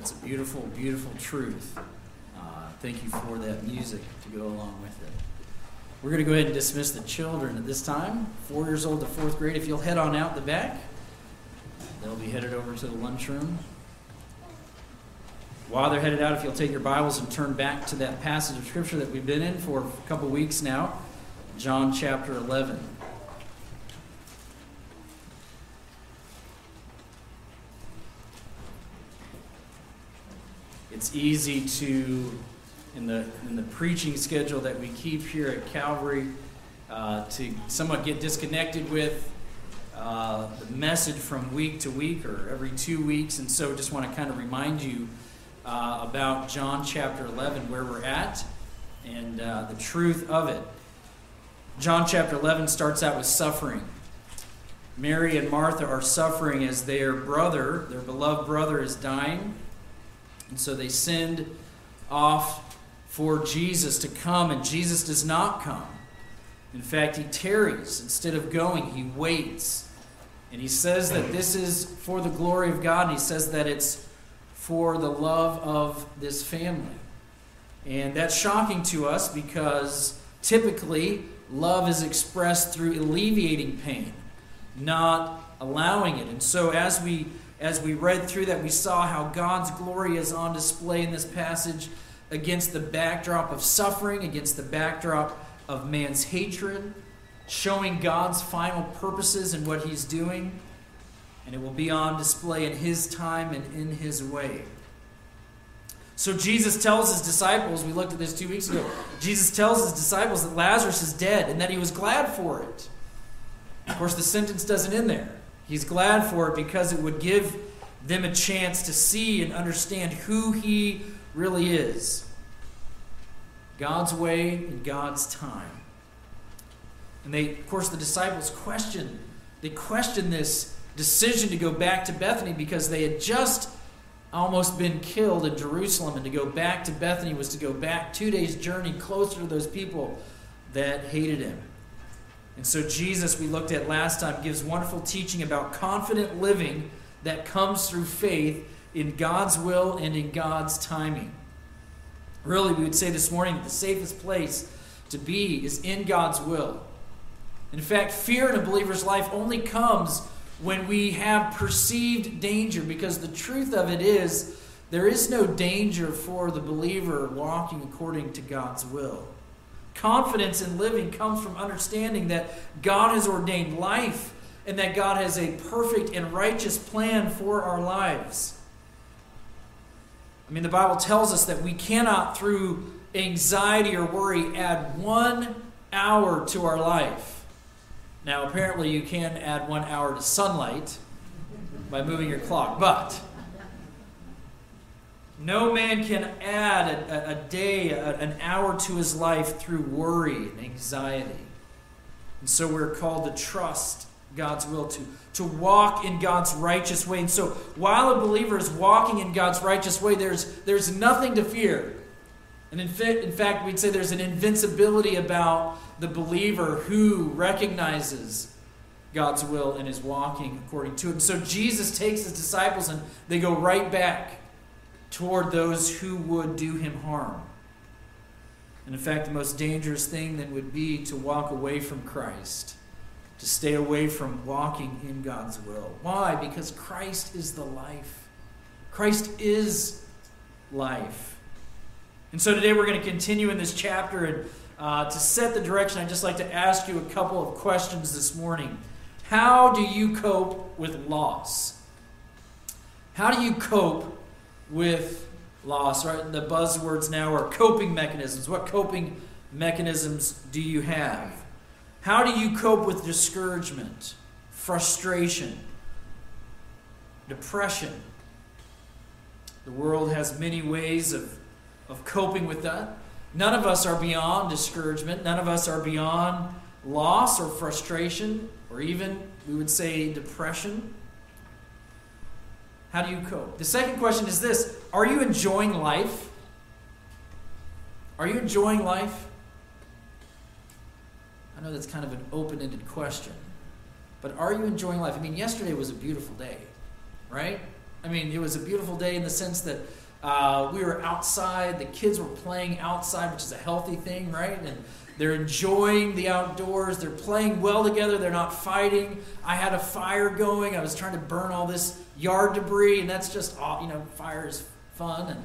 That's a beautiful, beautiful truth. Uh, thank you for that music to go along with it. We're going to go ahead and dismiss the children at this time, four years old to fourth grade. If you'll head on out the back, they'll be headed over to the lunchroom. While they're headed out, if you'll take your Bibles and turn back to that passage of Scripture that we've been in for a couple weeks now, John chapter 11. It's easy to, in the, in the preaching schedule that we keep here at Calvary, uh, to somewhat get disconnected with uh, the message from week to week or every two weeks. And so just want to kind of remind you uh, about John chapter 11, where we're at, and uh, the truth of it. John chapter 11 starts out with suffering. Mary and Martha are suffering as their brother, their beloved brother, is dying. And so they send off for Jesus to come, and Jesus does not come. In fact, he tarries. Instead of going, he waits. And he says that this is for the glory of God, and he says that it's for the love of this family. And that's shocking to us because typically love is expressed through alleviating pain, not allowing it. And so as we as we read through that, we saw how God's glory is on display in this passage against the backdrop of suffering, against the backdrop of man's hatred, showing God's final purposes and what he's doing and it will be on display in his time and in his way. So Jesus tells his disciples, we looked at this two weeks ago, Jesus tells his disciples that Lazarus is dead and that he was glad for it. Of course, the sentence doesn't end there. He's glad for it because it would give them a chance to see and understand who he really is. God's way and God's time. And they, of course, the disciples question, they question this decision to go back to Bethany because they had just almost been killed in Jerusalem, and to go back to Bethany was to go back two days' journey closer to those people that hated him. And so, Jesus, we looked at last time, gives wonderful teaching about confident living that comes through faith in God's will and in God's timing. Really, we would say this morning that the safest place to be is in God's will. In fact, fear in a believer's life only comes when we have perceived danger, because the truth of it is, there is no danger for the believer walking according to God's will. Confidence in living comes from understanding that God has ordained life and that God has a perfect and righteous plan for our lives. I mean, the Bible tells us that we cannot, through anxiety or worry, add one hour to our life. Now, apparently, you can add one hour to sunlight by moving your clock, but no man can add a, a day, a, an hour to his life through worry and anxiety. And so we're called to trust God's will, to, to walk in God's righteous way. And so while a believer is walking in God's righteous way, there's, there's nothing to fear. And in, in fact, we'd say there's an invincibility about the believer who recognizes God's will and is walking according to it. so Jesus takes his disciples and they go right back toward those who would do him harm. And in fact, the most dangerous thing then would be to walk away from Christ, to stay away from walking in God's will. Why? Because Christ is the life. Christ is life. And so today we're going to continue in this chapter and uh, to set the direction, I'd just like to ask you a couple of questions this morning. How do you cope with loss? How do you cope with loss? Right? The buzzwords now are coping mechanisms. What coping mechanisms do you have? How do you cope with discouragement, frustration, depression? The world has many ways of, of coping with that. None of us are beyond discouragement. None of us are beyond loss or frustration, or even, we would say, depression. How do you cope? The second question is this Are you enjoying life? Are you enjoying life? I know that's kind of an open ended question, but are you enjoying life? I mean, yesterday was a beautiful day, right? I mean, it was a beautiful day in the sense that uh, we were outside, the kids were playing outside, which is a healthy thing, right? And they're enjoying the outdoors. They're playing well together. They're not fighting. I had a fire going. I was trying to burn all this yard debris, and that's just all, you know, fire is fun, and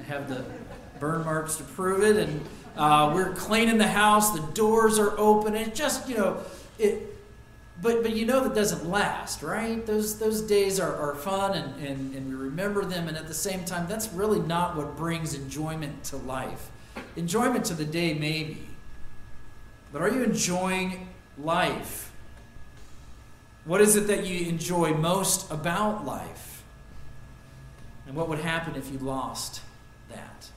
I have the burn marks to prove it. And uh, we're cleaning the house. The doors are open. And just, you know, it. But, but you know that doesn't last, right? Those, those days are, are fun and, and, and we remember them, and at the same time, that's really not what brings enjoyment to life. Enjoyment to the day, maybe. But are you enjoying life? What is it that you enjoy most about life? And what would happen if you lost that?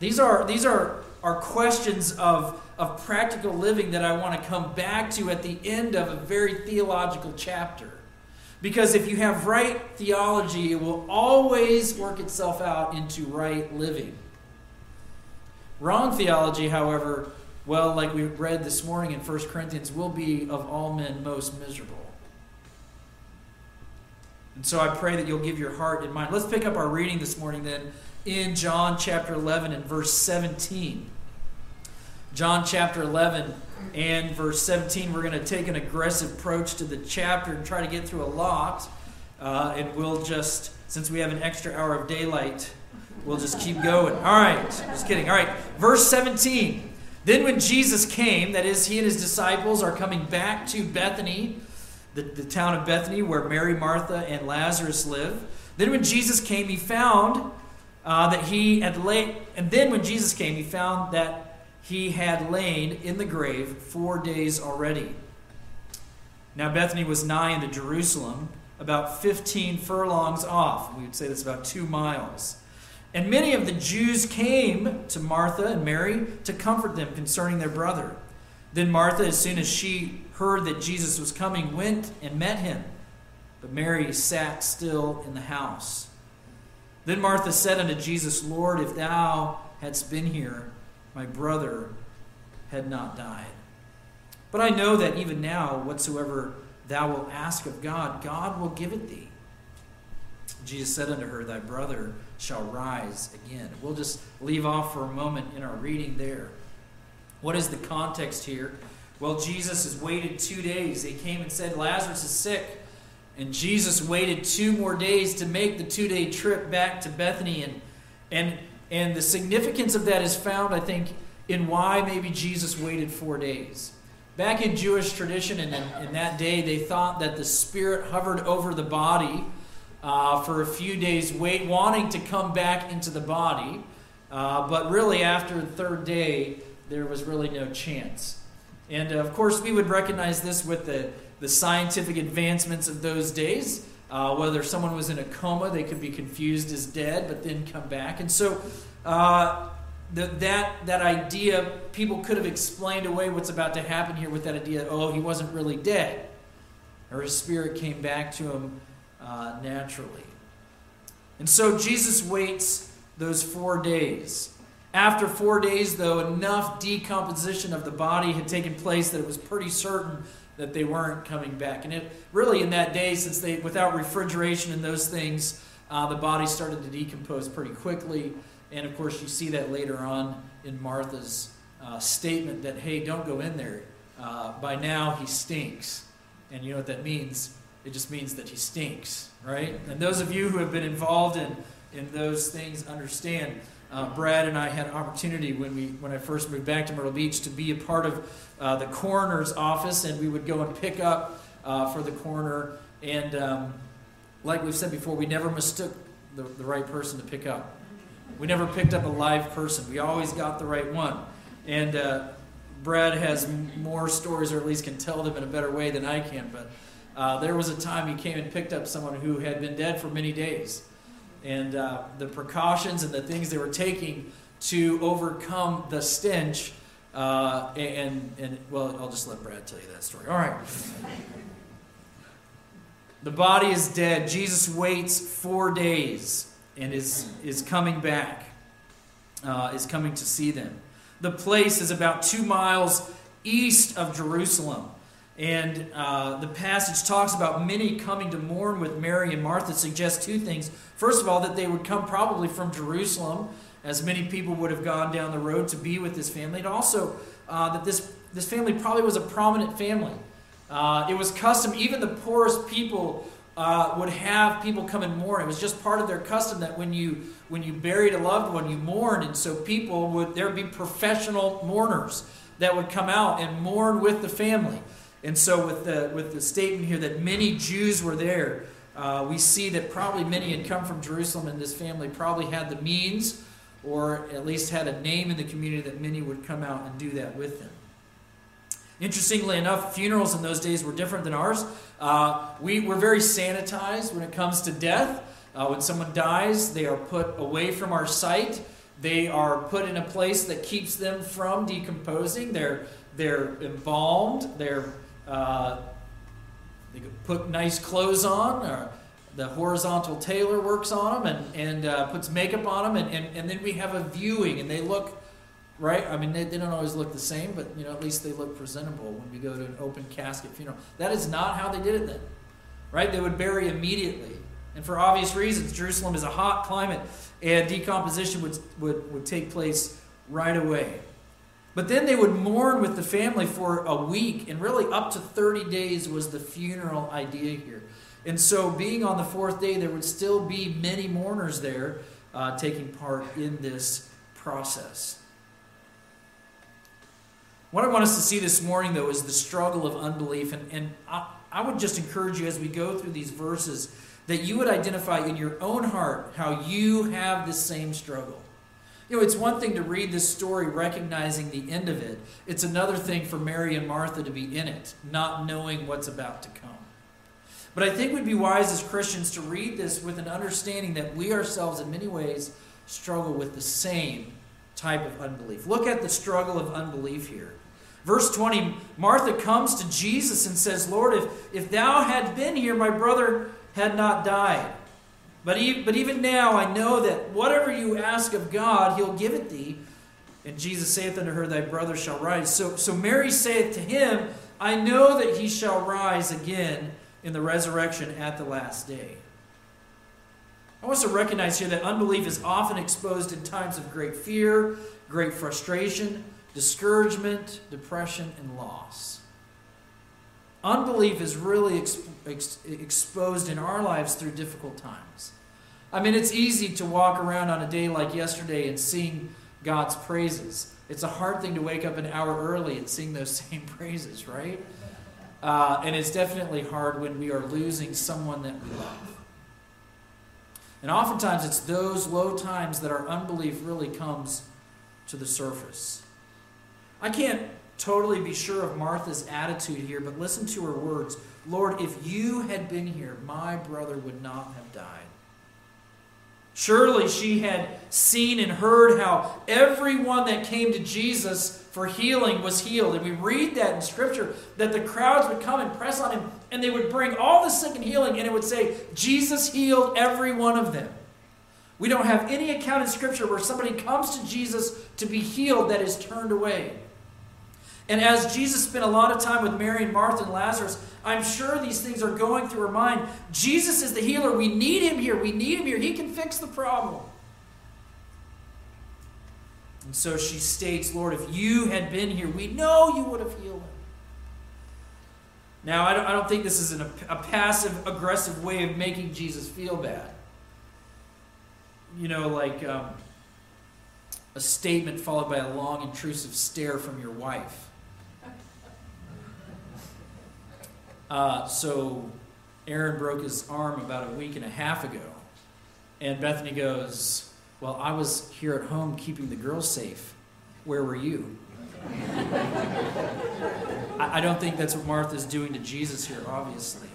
These are, these are, are questions of, of practical living that I want to come back to at the end of a very theological chapter. Because if you have right theology, it will always work itself out into right living. Wrong theology, however, well, like we read this morning in 1 Corinthians, will be of all men most miserable. And so I pray that you'll give your heart and mind. Let's pick up our reading this morning then in John chapter 11 and verse 17. John chapter 11 and verse 17, we're going to take an aggressive approach to the chapter and try to get through a lot. Uh, and we'll just, since we have an extra hour of daylight, we'll just keep going. All right, just kidding. All right, verse 17. Then when Jesus came, that is, he and his disciples are coming back to Bethany the, the town of Bethany where Mary, Martha, and Lazarus live. Then when Jesus came, he found uh, that he had laid, and then when Jesus came, he found that he had lain in the grave four days already. Now Bethany was nigh unto Jerusalem, about 15 furlongs off. We would say that's about two miles. And many of the Jews came to Martha and Mary to comfort them concerning their brother. Then Martha, as soon as she heard that Jesus was coming, went and met him. But Mary sat still in the house. Then Martha said unto Jesus, Lord, if thou hadst been here, my brother had not died. But I know that even now, whatsoever thou wilt ask of God, God will give it thee. Jesus said unto her, Thy brother shall rise again. We'll just leave off for a moment in our reading there. What is the context here? Well, Jesus has waited two days. They came and said, Lazarus is sick. And Jesus waited two more days to make the two day trip back to Bethany. And, and, and the significance of that is found, I think, in why maybe Jesus waited four days. Back in Jewish tradition, and in, in that day, they thought that the Spirit hovered over the body uh, for a few days, wait, wanting to come back into the body. Uh, but really, after the third day, there was really no chance. And uh, of course, we would recognize this with the, the scientific advancements of those days. Uh, whether someone was in a coma, they could be confused as dead, but then come back. And so, uh, the, that, that idea, people could have explained away what's about to happen here with that idea oh, he wasn't really dead, or his spirit came back to him uh, naturally. And so, Jesus waits those four days. After four days, though, enough decomposition of the body had taken place that it was pretty certain that they weren't coming back. And it really, in that day, since they without refrigeration and those things, uh, the body started to decompose pretty quickly. And of course, you see that later on in Martha's uh, statement that, hey, don't go in there. Uh, by now, he stinks. And you know what that means? It just means that he stinks, right? And those of you who have been involved in, in those things understand uh, Brad and I had an opportunity when we when I first moved back to Myrtle Beach to be a part of uh, the coroner's office, and we would go and pick up uh, for the coroner. And um, like we've said before, we never mistook the, the right person to pick up. We never picked up a live person. We always got the right one. And uh, Brad has more stories, or at least can tell them in a better way than I can. But uh, there was a time he came and picked up someone who had been dead for many days and uh, the precautions and the things they were taking to overcome the stench. Uh, and, and, well, I'll just let Brad tell you that story. All right. the body is dead. Jesus waits four days and is, is coming back, uh, is coming to see them. The place is about two miles east of Jerusalem. And uh, the passage talks about many coming to mourn with Mary and Martha, suggests two things. First of all, that they would come probably from Jerusalem, as many people would have gone down the road to be with this family. And also uh, that this, this family probably was a prominent family. Uh, it was custom, even the poorest people uh, would have people come and mourn. It was just part of their custom that when you when you buried a loved one, you mourned, and so people would there would be professional mourners that would come out and mourn with the family. And so, with the, with the statement here that many Jews were there, uh, we see that probably many had come from Jerusalem, and this family probably had the means, or at least had a name in the community that many would come out and do that with them. Interestingly enough, funerals in those days were different than ours. Uh, we were very sanitized when it comes to death. Uh, when someone dies, they are put away from our sight. They are put in a place that keeps them from decomposing. They're, they're embalmed. They're uh, they could put nice clothes on. Or the horizontal tailor works on them and, and uh, puts makeup on them. And, and, and then we have a viewing, and they look, right? I mean, they, they don't always look the same, but, you know, at least they look presentable when we go to an open casket funeral. That is not how they did it then, right? They would bury immediately. And for obvious reasons, Jerusalem is a hot climate, and decomposition would, would, would take place right away. But then they would mourn with the family for a week, and really up to 30 days was the funeral idea here. And so, being on the fourth day, there would still be many mourners there uh, taking part in this process. What I want us to see this morning, though, is the struggle of unbelief. And, and I, I would just encourage you as we go through these verses that you would identify in your own heart how you have this same struggle. You know, it's one thing to read this story recognizing the end of it, it's another thing for Mary and Martha to be in it, not knowing what's about to come. But I think we'd be wise as Christians to read this with an understanding that we ourselves, in many ways, struggle with the same type of unbelief. Look at the struggle of unbelief here. Verse 20 Martha comes to Jesus and says, Lord, if, if thou had been here, my brother had not died. But, but even now I know that whatever you ask of God, he'll give it thee. And Jesus saith unto her, Thy brother shall rise. So, so Mary saith to him, I know that he shall rise again in the resurrection at the last day. I want us to recognize here that unbelief is often exposed in times of great fear, great frustration, discouragement, depression, and loss. Unbelief is really ex- ex- exposed in our lives through difficult times. I mean, it's easy to walk around on a day like yesterday and sing God's praises. It's a hard thing to wake up an hour early and sing those same praises, right? Uh, and it's definitely hard when we are losing someone that we love. And oftentimes it's those low times that our unbelief really comes to the surface. I can't totally be sure of Martha's attitude here, but listen to her words Lord, if you had been here, my brother would not have died. Surely she had seen and heard how everyone that came to Jesus for healing was healed. And we read that in Scripture that the crowds would come and press on him, and they would bring all the sick and healing, and it would say, Jesus healed every one of them. We don't have any account in Scripture where somebody comes to Jesus to be healed that is turned away. And as Jesus spent a lot of time with Mary and Martha and Lazarus, I'm sure these things are going through her mind. Jesus is the healer. We need him here. We need him here. He can fix the problem. And so she states, Lord, if you had been here, we know you would have healed him. Now, I don't, I don't think this is an, a passive, aggressive way of making Jesus feel bad. You know, like um, a statement followed by a long, intrusive stare from your wife. Uh, so Aaron broke his arm about a week and a half ago. And Bethany goes, Well, I was here at home keeping the girls safe. Where were you? I, I don't think that's what Martha's doing to Jesus here, obviously.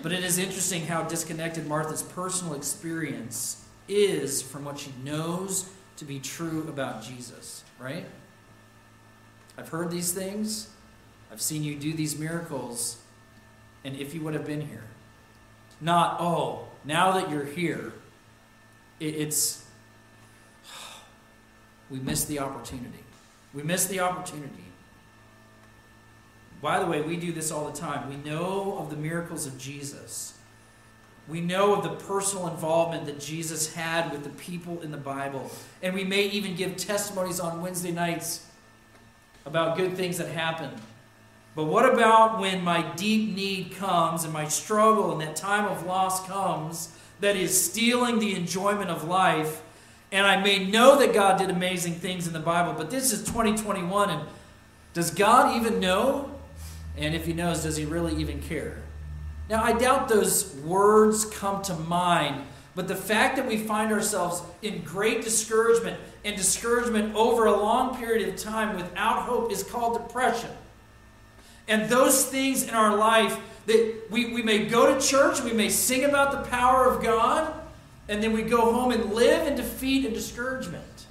But it is interesting how disconnected Martha's personal experience is from what she knows to be true about Jesus, right? I've heard these things. I've seen you do these miracles, and if you would have been here. Not, oh, now that you're here, it's, we missed the opportunity. We missed the opportunity. By the way, we do this all the time. We know of the miracles of Jesus. We know of the personal involvement that Jesus had with the people in the Bible. And we may even give testimonies on Wednesday nights about good things that happened. But what about when my deep need comes and my struggle and that time of loss comes that is stealing the enjoyment of life? And I may know that God did amazing things in the Bible, but this is 2021, and does God even know? And if He knows, does He really even care? Now, I doubt those words come to mind, but the fact that we find ourselves in great discouragement and discouragement over a long period of time without hope is called depression. And those things in our life that we, we may go to church, we may sing about the power of God, and then we go home and live in defeat and discouragement.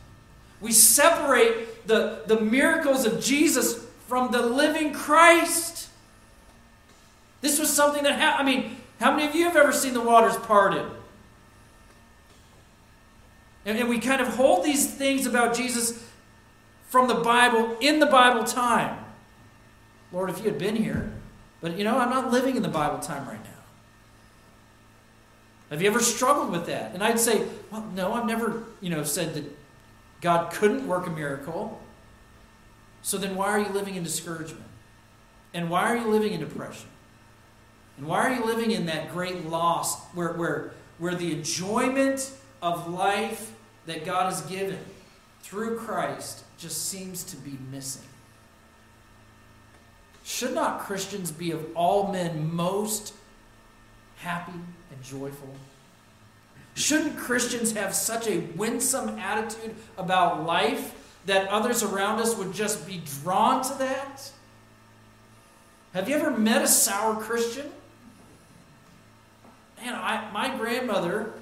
We separate the, the miracles of Jesus from the living Christ. This was something that happened. I mean, how many of you have ever seen the waters parted? And, and we kind of hold these things about Jesus from the Bible in the Bible time. Lord, if you had been here, but you know, I'm not living in the Bible time right now. Have you ever struggled with that? And I'd say, well, no, I've never, you know, said that God couldn't work a miracle. So then why are you living in discouragement? And why are you living in depression? And why are you living in that great loss where, where, where the enjoyment of life that God has given through Christ just seems to be missing? Should not Christians be of all men most happy and joyful? Shouldn't Christians have such a winsome attitude about life that others around us would just be drawn to that? Have you ever met a sour Christian? Man, I, my grandmother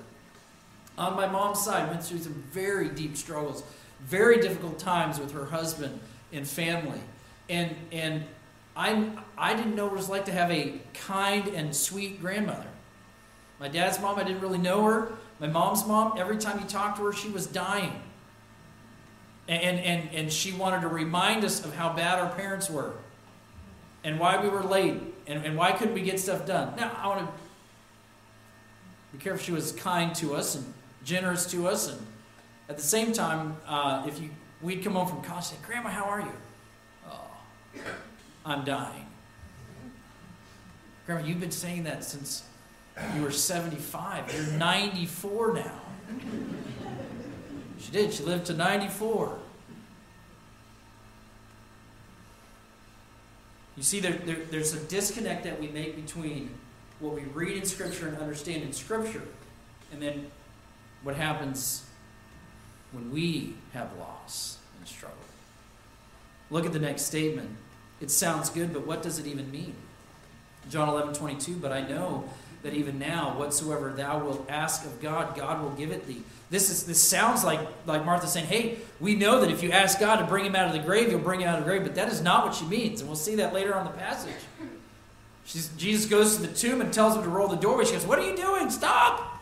on my mom's side went through some very deep struggles, very difficult times with her husband and family. And, and I, I didn't know what it was like to have a kind and sweet grandmother. My dad's mom, I didn't really know her. My mom's mom, every time you talked to her, she was dying. And, and, and she wanted to remind us of how bad our parents were and why we were late and, and why couldn't we get stuff done. Now, I want to be careful she was kind to us and generous to us. And at the same time, uh, if you we'd come home from college and say, Grandma, how are you? Oh, I'm dying. Grandma, you've been saying that since you were 75. You're 94 now. She did. She lived to 94. You see, there, there, there's a disconnect that we make between what we read in Scripture and understand in Scripture, and then what happens when we have loss and struggle. Look at the next statement. It sounds good, but what does it even mean? John 11, 22, but I know that even now, whatsoever thou wilt ask of God, God will give it thee. This is this sounds like like Martha saying, "Hey, we know that if you ask God to bring him out of the grave, he'll bring him out of the grave." But that is not what she means, and we'll see that later on the passage. She's, Jesus goes to the tomb and tells him to roll the doorway. She goes, "What are you doing? Stop!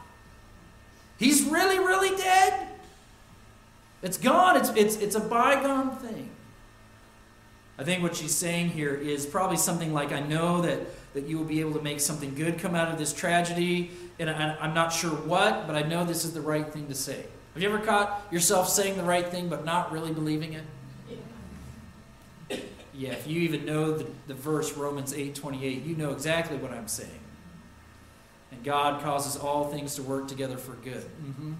He's really, really dead. It's gone. It's it's it's a bygone thing." I think what she's saying here is probably something like, "I know that." that you will be able to make something good come out of this tragedy. And I, am not sure what, but I know this is the right thing to say. Have you ever caught yourself saying the right thing but not really believing it? Yeah, if you even know the, the verse Romans 8 28, you know exactly what I'm saying. And God causes all things to work together for good. Mm-hmm.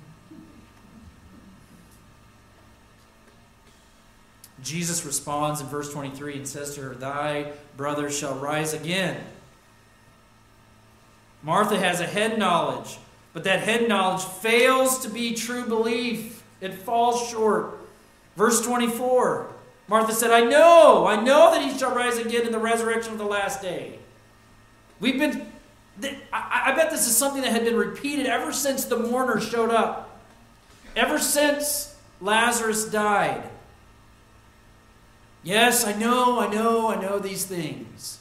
Jesus responds in verse 23 and says to her, Thy brother shall rise again. Martha has a head knowledge, but that head knowledge fails to be true belief. It falls short. Verse 24 Martha said, I know, I know that he shall rise again in the resurrection of the last day. We've been, I bet this is something that had been repeated ever since the mourner showed up, ever since Lazarus died. Yes, I know, I know, I know these things.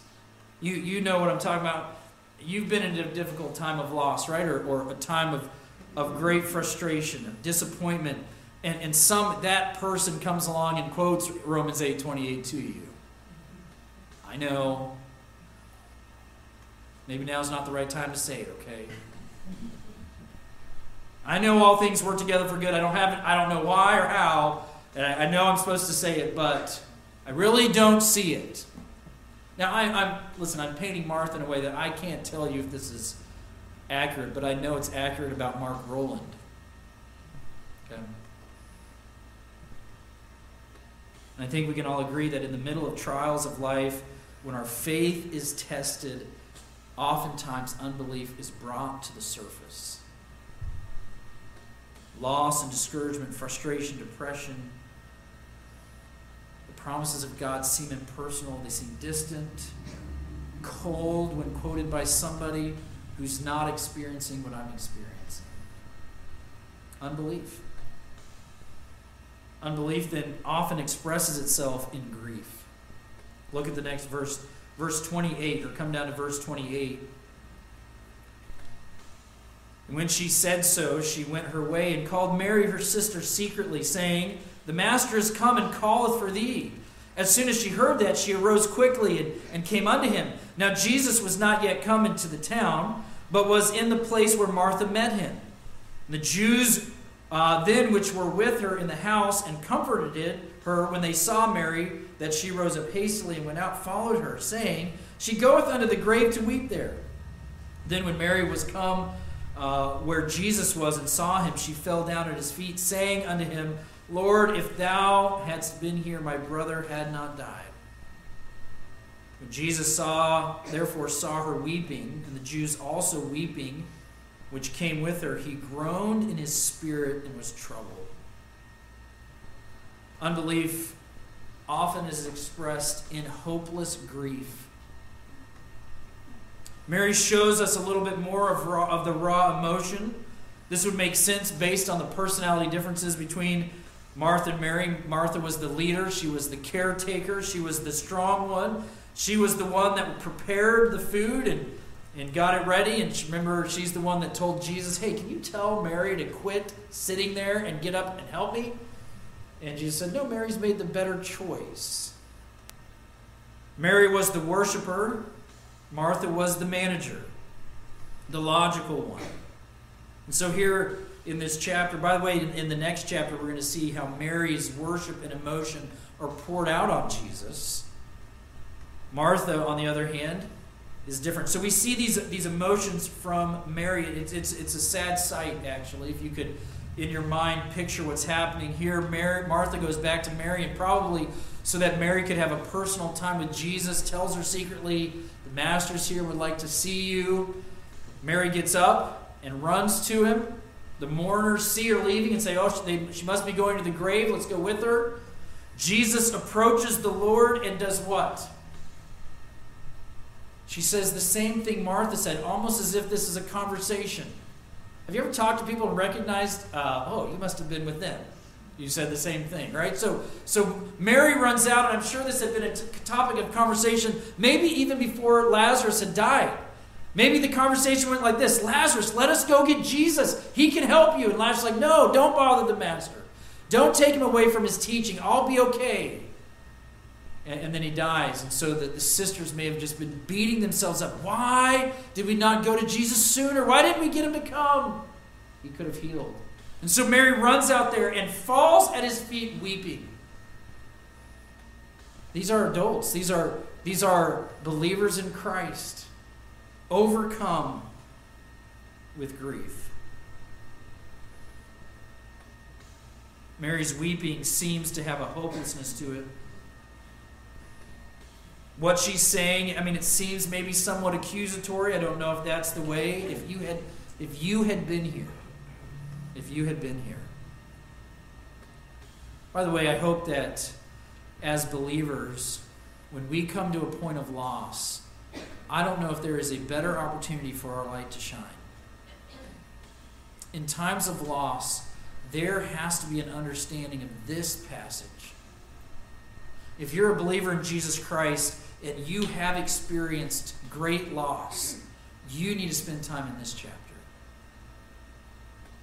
You, you know what I'm talking about you've been in a difficult time of loss, right? Or, or a time of, of great frustration, of disappointment, and, and some that person comes along and quotes Romans 8 28 to you. I know. Maybe now's not the right time to say it, okay? I know all things work together for good. I don't have I don't know why or how, and I, I know I'm supposed to say it, but I really don't see it. Now I, I'm listen. I'm painting Martha in a way that I can't tell you if this is accurate, but I know it's accurate about Mark Roland. Okay. And I think we can all agree that in the middle of trials of life, when our faith is tested, oftentimes unbelief is brought to the surface. Loss and discouragement, frustration, depression. Promises of God seem impersonal, they seem distant, cold when quoted by somebody who's not experiencing what I'm experiencing. Unbelief. Unbelief then often expresses itself in grief. Look at the next verse, verse 28, or come down to verse 28. And when she said so, she went her way and called Mary, her sister, secretly, saying, The Master is come and calleth for thee. As soon as she heard that, she arose quickly and, and came unto him. Now Jesus was not yet come into the town, but was in the place where Martha met him. And the Jews uh, then which were with her in the house and comforted her when they saw Mary, that she rose up hastily and went out, followed her, saying, She goeth unto the grave to weep there. Then when Mary was come uh, where Jesus was and saw him, she fell down at his feet, saying unto him, Lord, if thou hadst been here, my brother had not died. When Jesus saw, therefore saw her weeping, and the Jews also weeping, which came with her, he groaned in his spirit and was troubled. Unbelief often is expressed in hopeless grief. Mary shows us a little bit more of, raw, of the raw emotion. This would make sense based on the personality differences between Martha and Mary. Martha was the leader, she was the caretaker, she was the strong one. She was the one that prepared the food and and got it ready. And remember, she's the one that told Jesus, Hey, can you tell Mary to quit sitting there and get up and help me? And Jesus said, No, Mary's made the better choice. Mary was the worshiper, Martha was the manager, the logical one. And so, here in this chapter, by the way, in the next chapter, we're going to see how Mary's worship and emotion are poured out on Jesus. Martha, on the other hand, is different. So we see these these emotions from Mary. It's it's it's a sad sight actually. If you could in your mind picture what's happening here, Mary, Martha goes back to Mary and probably so that Mary could have a personal time with Jesus, tells her secretly, "The master's here, would like to see you." Mary gets up and runs to him. The mourners see her leaving and say, "Oh, she, she must be going to the grave. Let's go with her." Jesus approaches the Lord and does what? She says the same thing Martha said, almost as if this is a conversation. Have you ever talked to people and recognized, uh, oh, you must have been with them? You said the same thing, right? So, so Mary runs out, and I'm sure this had been a t- topic of conversation, maybe even before Lazarus had died. Maybe the conversation went like this Lazarus, let us go get Jesus. He can help you. And Lazarus like, no, don't bother the master. Don't take him away from his teaching. I'll be okay and, and then he dies. And so the, the sisters may have just been beating themselves up. Why did we not go to Jesus sooner? Why didn't we get him to come? He could have healed. And so Mary runs out there and falls at his feet weeping. These are adults. These are, these are believers in Christ, overcome with grief. Mary's weeping seems to have a hopelessness to it. What she's saying i mean it seems maybe somewhat accusatory. I don't know if that's the way. If you had if you had been here if you had been here. By the way i hope that as believers when we come to a point of loss i don't know if there is a better opportunity for our light to shine in times of loss there has to be an understanding of this passage if you're a believer in jesus christ and you have experienced great loss, you need to spend time in this chapter.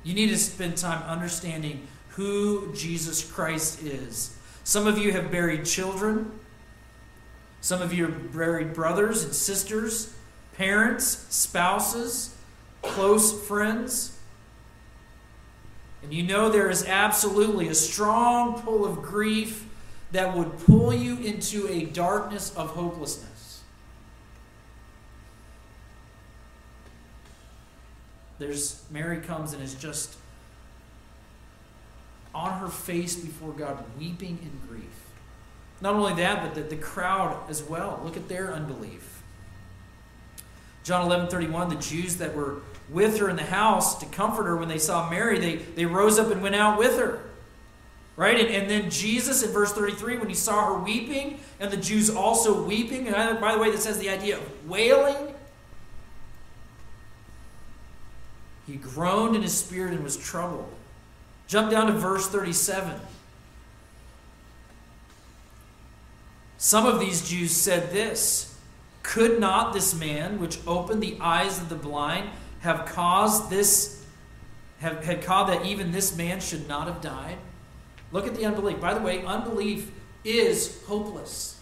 You need to spend time understanding who Jesus Christ is. Some of you have buried children. Some of you are buried brothers and sisters, parents, spouses, close friends. And you know there is absolutely a strong pull of grief that would pull you into a darkness of hopelessness. There's Mary comes and is just on her face before God, weeping in grief. Not only that, but the, the crowd as well. Look at their unbelief. John 11 31, the Jews that were with her in the house to comfort her when they saw Mary, they, they rose up and went out with her. Right? And, and then Jesus in verse 33, when he saw her weeping, and the Jews also weeping, and by the way, this has the idea of wailing. He groaned in his spirit and was troubled. Jump down to verse 37. Some of these Jews said this Could not this man, which opened the eyes of the blind, have caused this, have, had caused that even this man should not have died? Look at the unbelief. By the way, unbelief is hopeless.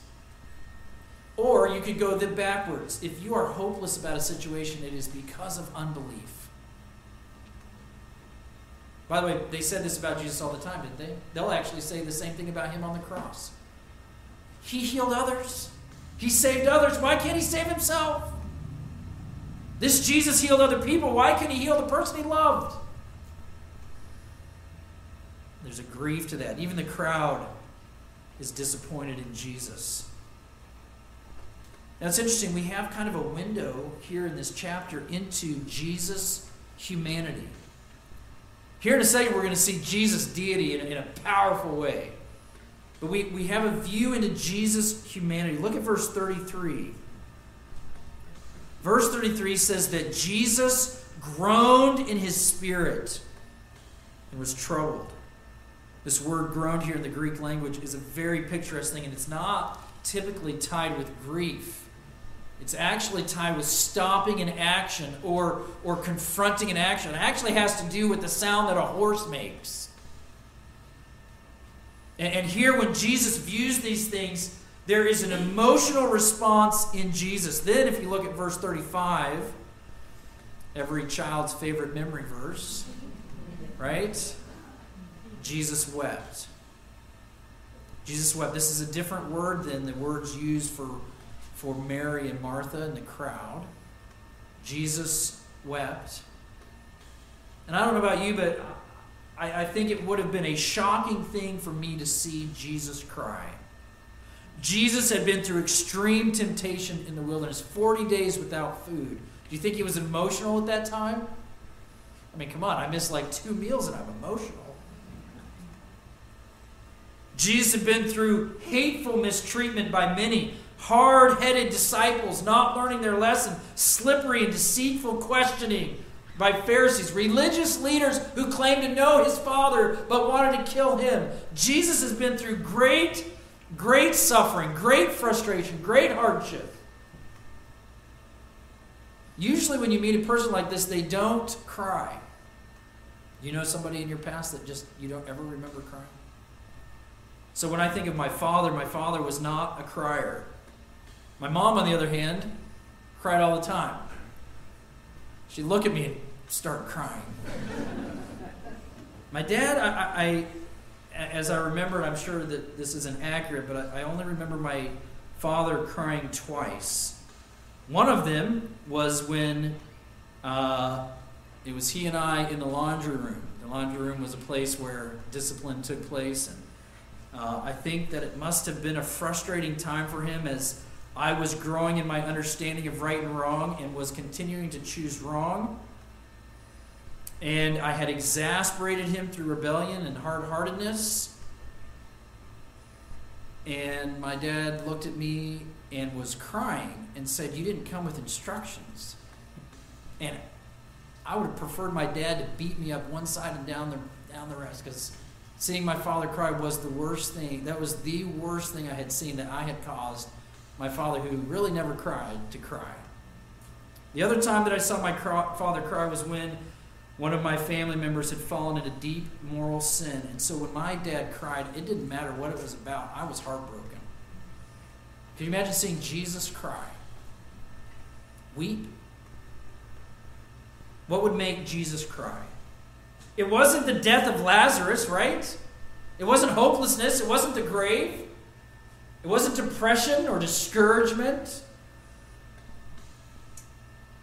Or you could go the backwards. If you are hopeless about a situation, it is because of unbelief. By the way, they said this about Jesus all the time, didn't they? They'll actually say the same thing about him on the cross. He healed others. He saved others. Why can't he save himself? This Jesus healed other people. Why can't he heal the person he loved? There's a grief to that. Even the crowd is disappointed in Jesus. Now it's interesting, we have kind of a window here in this chapter into Jesus' humanity. Here in a second, we're going to see Jesus' deity in, in a powerful way. But we, we have a view into Jesus' humanity. Look at verse 33. Verse 33 says that Jesus groaned in his spirit and was troubled. This word groaned here in the Greek language is a very picturesque thing, and it's not typically tied with grief. It's actually tied with stopping an action or, or confronting an action. It actually has to do with the sound that a horse makes. And, and here, when Jesus views these things, there is an emotional response in Jesus. Then, if you look at verse 35, every child's favorite memory verse, right? Jesus wept. Jesus wept. This is a different word than the words used for, for Mary and Martha and the crowd. Jesus wept. And I don't know about you, but I, I think it would have been a shocking thing for me to see Jesus cry. Jesus had been through extreme temptation in the wilderness, 40 days without food. Do you think he was emotional at that time? I mean, come on, I missed like two meals and I'm emotional. Jesus had been through hateful mistreatment by many, hard headed disciples not learning their lesson, slippery and deceitful questioning, by Pharisees, religious leaders who claimed to know his Father but wanted to kill him. Jesus has been through great, great suffering, great frustration, great hardship. Usually, when you meet a person like this, they don't cry. You know somebody in your past that just you don't ever remember crying? So, when I think of my father, my father was not a crier. My mom, on the other hand, cried all the time. She'd look at me and start crying. My dad, I, I, as I remember, I'm sure that this isn't accurate, but I, I only remember my father crying twice. One of them was when uh, it was he and I in the laundry room. The laundry room was a place where discipline took place, and uh, I think that it must have been a frustrating time for him as I was growing in my understanding of right and wrong and was continuing to choose wrong. And I had exasperated him through rebellion and hard heartedness. And my dad looked at me and was crying and said, You didn't come with instructions. And I would have preferred my dad to beat me up one side and down the, down the rest because seeing my father cry was the worst thing. That was the worst thing I had seen that I had caused my father, who really never cried, to cry. The other time that I saw my father cry was when one of my family members had fallen into deep moral sin. And so when my dad cried, it didn't matter what it was about, I was heartbroken. Can you imagine seeing Jesus cry? Weep? What would make Jesus cry? It wasn't the death of Lazarus, right? It wasn't hopelessness. It wasn't the grave. It wasn't depression or discouragement.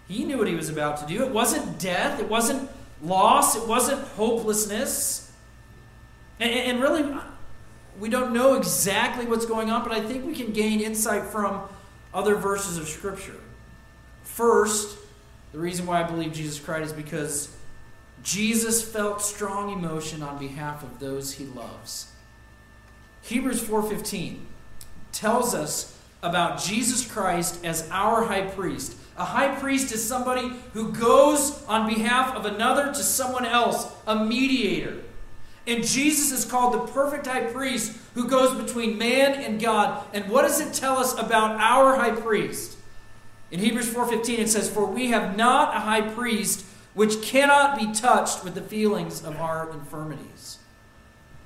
He knew what he was about to do. It wasn't death. It wasn't loss. It wasn't hopelessness. And, and really, we don't know exactly what's going on, but I think we can gain insight from other verses of Scripture. First, the reason why I believe Jesus cried is because Jesus felt strong emotion on behalf of those he loves. Hebrews 4:15 tells us about Jesus Christ as our high priest. A high priest is somebody who goes on behalf of another to someone else, a mediator. And Jesus is called the perfect high priest who goes between man and God. And what does it tell us about our high priest? In Hebrews 4:15 it says, "For we have not a high priest which cannot be touched with the feelings of our infirmities."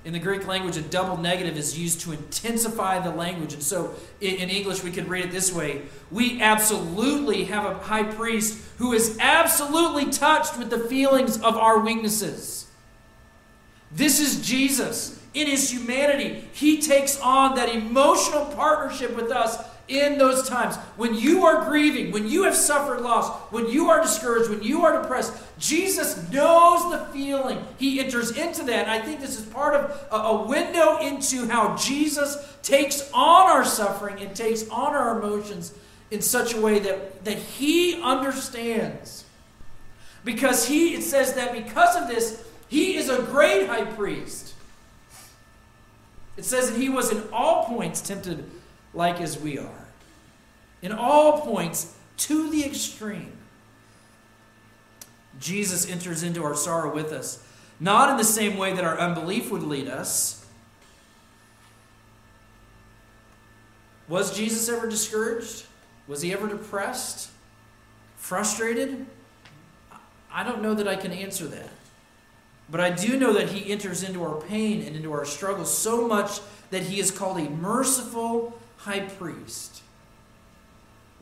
In the Greek language, a double negative is used to intensify the language. And so in English, we could read it this way We absolutely have a high priest who is absolutely touched with the feelings of our weaknesses. This is Jesus. In his humanity, he takes on that emotional partnership with us in those times when you are grieving, when you have suffered loss, when you are discouraged, when you are depressed, Jesus knows the feeling. He enters into that. And I think this is part of a, window into how Jesus takes on our suffering and takes on our emotions in such a way that, that he understands. Because he, it says that because of this, he is a great high priest. It says that he was in all points tempted like as we are. In all points, to the extreme. Jesus enters into our sorrow with us, not in the same way that our unbelief would lead us. Was Jesus ever discouraged? Was he ever depressed? Frustrated? I don't know that I can answer that. But I do know that he enters into our pain and into our struggles so much that he is called a merciful high priest.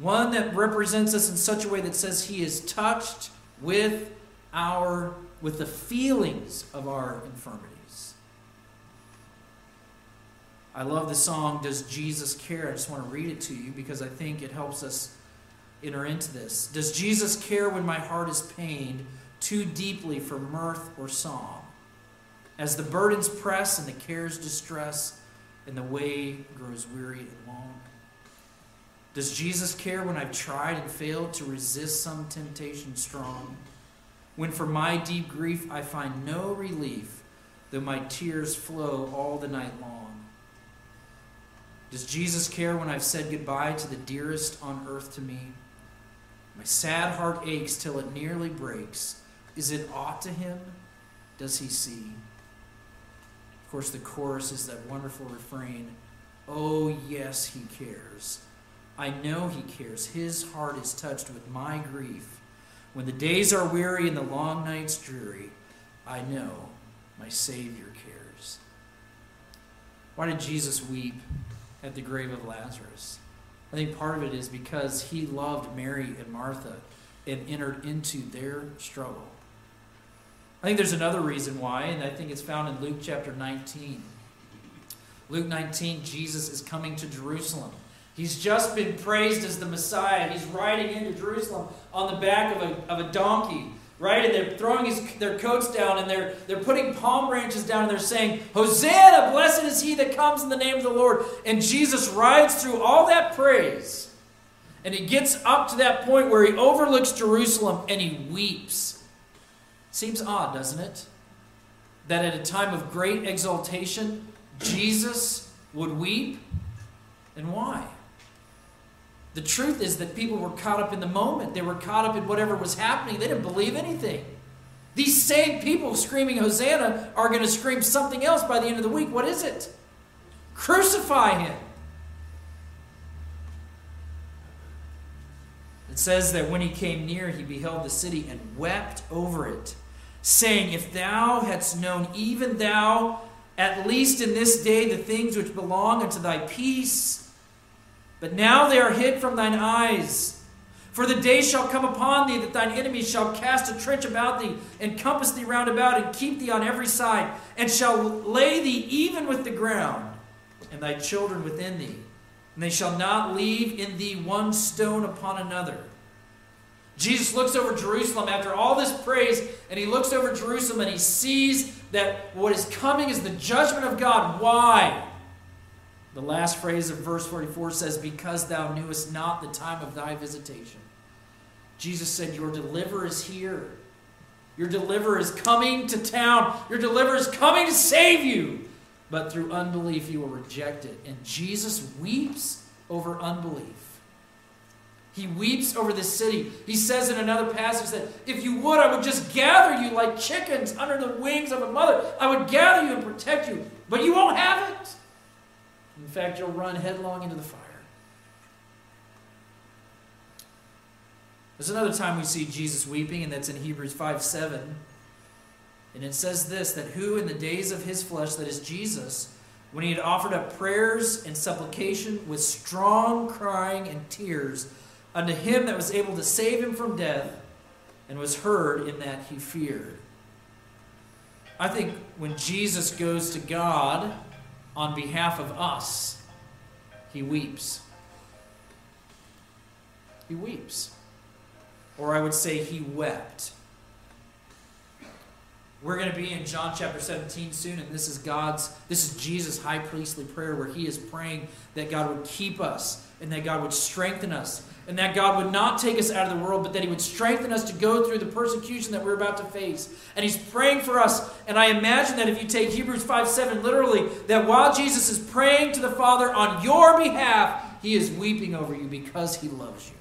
One that represents us in such a way that says he is touched with our with the feelings of our infirmities. I love the song Does Jesus Care? I just want to read it to you because I think it helps us enter into this. Does Jesus care when my heart is pained too deeply for mirth or song? As the burdens press and the cares distress, and the way grows weary and long? Does Jesus care when I've tried and failed to resist some temptation strong? When for my deep grief I find no relief, though my tears flow all the night long? Does Jesus care when I've said goodbye to the dearest on earth to me? My sad heart aches till it nearly breaks. Is it aught to him? Does he see? Of course, the chorus is that wonderful refrain Oh, yes, he cares. I know he cares. His heart is touched with my grief. When the days are weary and the long nights dreary, I know my Savior cares. Why did Jesus weep at the grave of Lazarus? I think part of it is because he loved Mary and Martha and entered into their struggle. I think there's another reason why, and I think it's found in Luke chapter 19. Luke 19, Jesus is coming to Jerusalem. He's just been praised as the Messiah. He's riding into Jerusalem on the back of a, of a donkey, right? And they're throwing his, their coats down and they're, they're putting palm branches down and they're saying, Hosanna, blessed is he that comes in the name of the Lord. And Jesus rides through all that praise. And he gets up to that point where he overlooks Jerusalem and he weeps. Seems odd, doesn't it? That at a time of great exaltation, Jesus would weep. And why? The truth is that people were caught up in the moment. They were caught up in whatever was happening. They didn't believe anything. These same people screaming Hosanna are going to scream something else by the end of the week. What is it? Crucify him. It says that when he came near, he beheld the city and wept over it, saying, If thou hadst known, even thou, at least in this day, the things which belong unto thy peace, But now they are hid from thine eyes. For the day shall come upon thee that thine enemies shall cast a trench about thee, and compass thee round about, and keep thee on every side, and shall lay thee even with the ground, and thy children within thee. And they shall not leave in thee one stone upon another. Jesus looks over Jerusalem after all this praise, and he looks over Jerusalem and he sees that what is coming is the judgment of God. Why? The last phrase of verse 44 says, Because thou knewest not the time of thy visitation. Jesus said, Your deliverer is here. Your deliverer is coming to town. Your deliverer is coming to save you. But through unbelief, you will reject it. And Jesus weeps over unbelief. He weeps over the city. He says in another passage that if you would, I would just gather you like chickens under the wings of a mother. I would gather you and protect you, but you won't have it. In fact, you'll run headlong into the fire. There's another time we see Jesus weeping, and that's in Hebrews 5 7. And it says this that who in the days of his flesh, that is Jesus, when he had offered up prayers and supplication with strong crying and tears unto him that was able to save him from death, and was heard in that he feared. I think when Jesus goes to God, on behalf of us, he weeps. He weeps. Or I would say he wept. We're going to be in John chapter 17 soon, and this is God's, this is Jesus' high priestly prayer where he is praying that God would keep us and that God would strengthen us and that God would not take us out of the world, but that He would strengthen us to go through the persecution that we're about to face. And He's praying for us. And I imagine that if you take Hebrews 5 7 literally, that while Jesus is praying to the Father on your behalf, He is weeping over you because He loves you.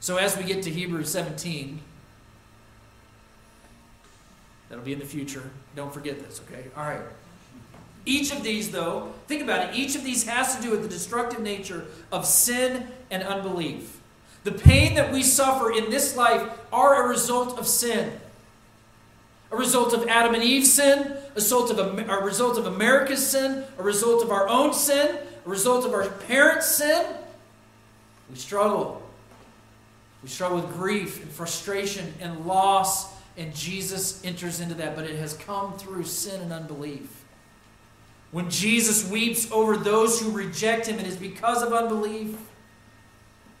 So as we get to Hebrews 17, that'll be in the future. Don't forget this, okay? All right. Each of these, though, think about it, each of these has to do with the destructive nature of sin and unbelief. The pain that we suffer in this life are a result of sin. A result of Adam and Eve's sin, a result of, a, result of America's sin, a result of our own sin, a result of our parents' sin. We struggle. We struggle with grief and frustration and loss, and Jesus enters into that, but it has come through sin and unbelief. When Jesus weeps over those who reject him, it is because of unbelief.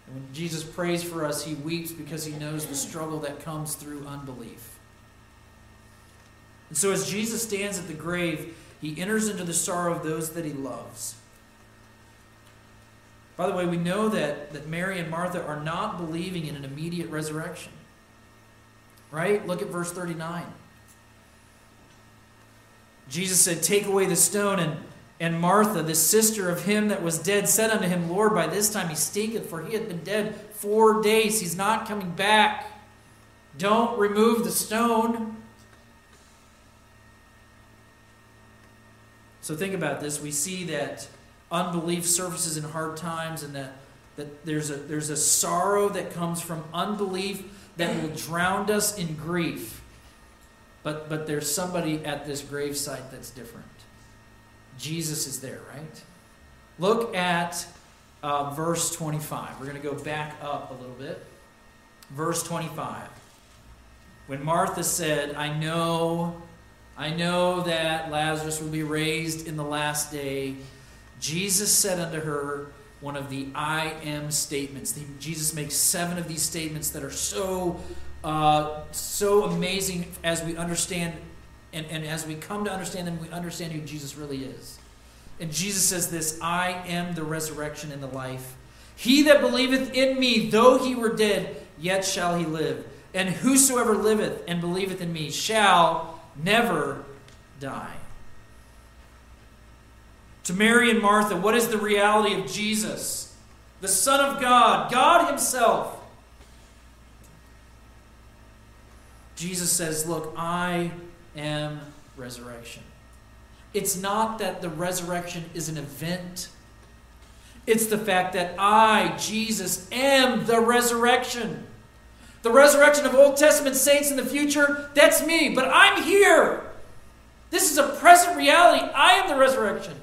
And when Jesus prays for us, he weeps because he knows the struggle that comes through unbelief. And so, as Jesus stands at the grave, he enters into the sorrow of those that he loves. By the way, we know that, that Mary and Martha are not believing in an immediate resurrection. Right? Look at verse 39. Jesus said, Take away the stone. And, and Martha, the sister of him that was dead, said unto him, Lord, by this time he stinketh, for he hath been dead four days. He's not coming back. Don't remove the stone. So think about this. We see that unbelief surfaces in hard times and that, that there's, a, there's a sorrow that comes from unbelief that will drown us in grief. But, but there's somebody at this gravesite that's different. Jesus is there, right? Look at uh, verse 25. We're going to go back up a little bit. Verse 25. When Martha said, I know, I know that Lazarus will be raised in the last day, Jesus said unto her one of the I am statements. Jesus makes seven of these statements that are so uh, so amazing as we understand and, and as we come to understand them, we understand who Jesus really is. And Jesus says this I am the resurrection and the life. He that believeth in me, though he were dead, yet shall he live. And whosoever liveth and believeth in me shall never die. To Mary and Martha, what is the reality of Jesus? The Son of God, God Himself Jesus says, Look, I am resurrection. It's not that the resurrection is an event. It's the fact that I, Jesus, am the resurrection. The resurrection of Old Testament saints in the future, that's me, but I'm here. This is a present reality. I am the resurrection,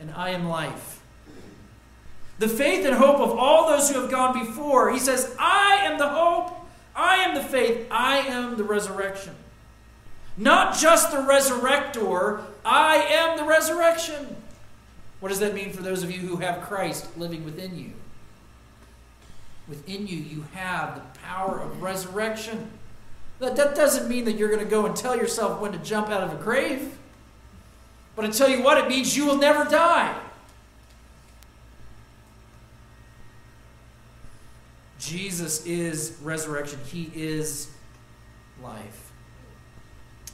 and I am life. The faith and hope of all those who have gone before. He says, I am the hope, I am the faith, I am the resurrection. Not just the resurrector, I am the resurrection. What does that mean for those of you who have Christ living within you? Within you, you have the power of resurrection. That, that doesn't mean that you're going to go and tell yourself when to jump out of a grave. But I tell you what, it means you will never die. Jesus is resurrection, He is life.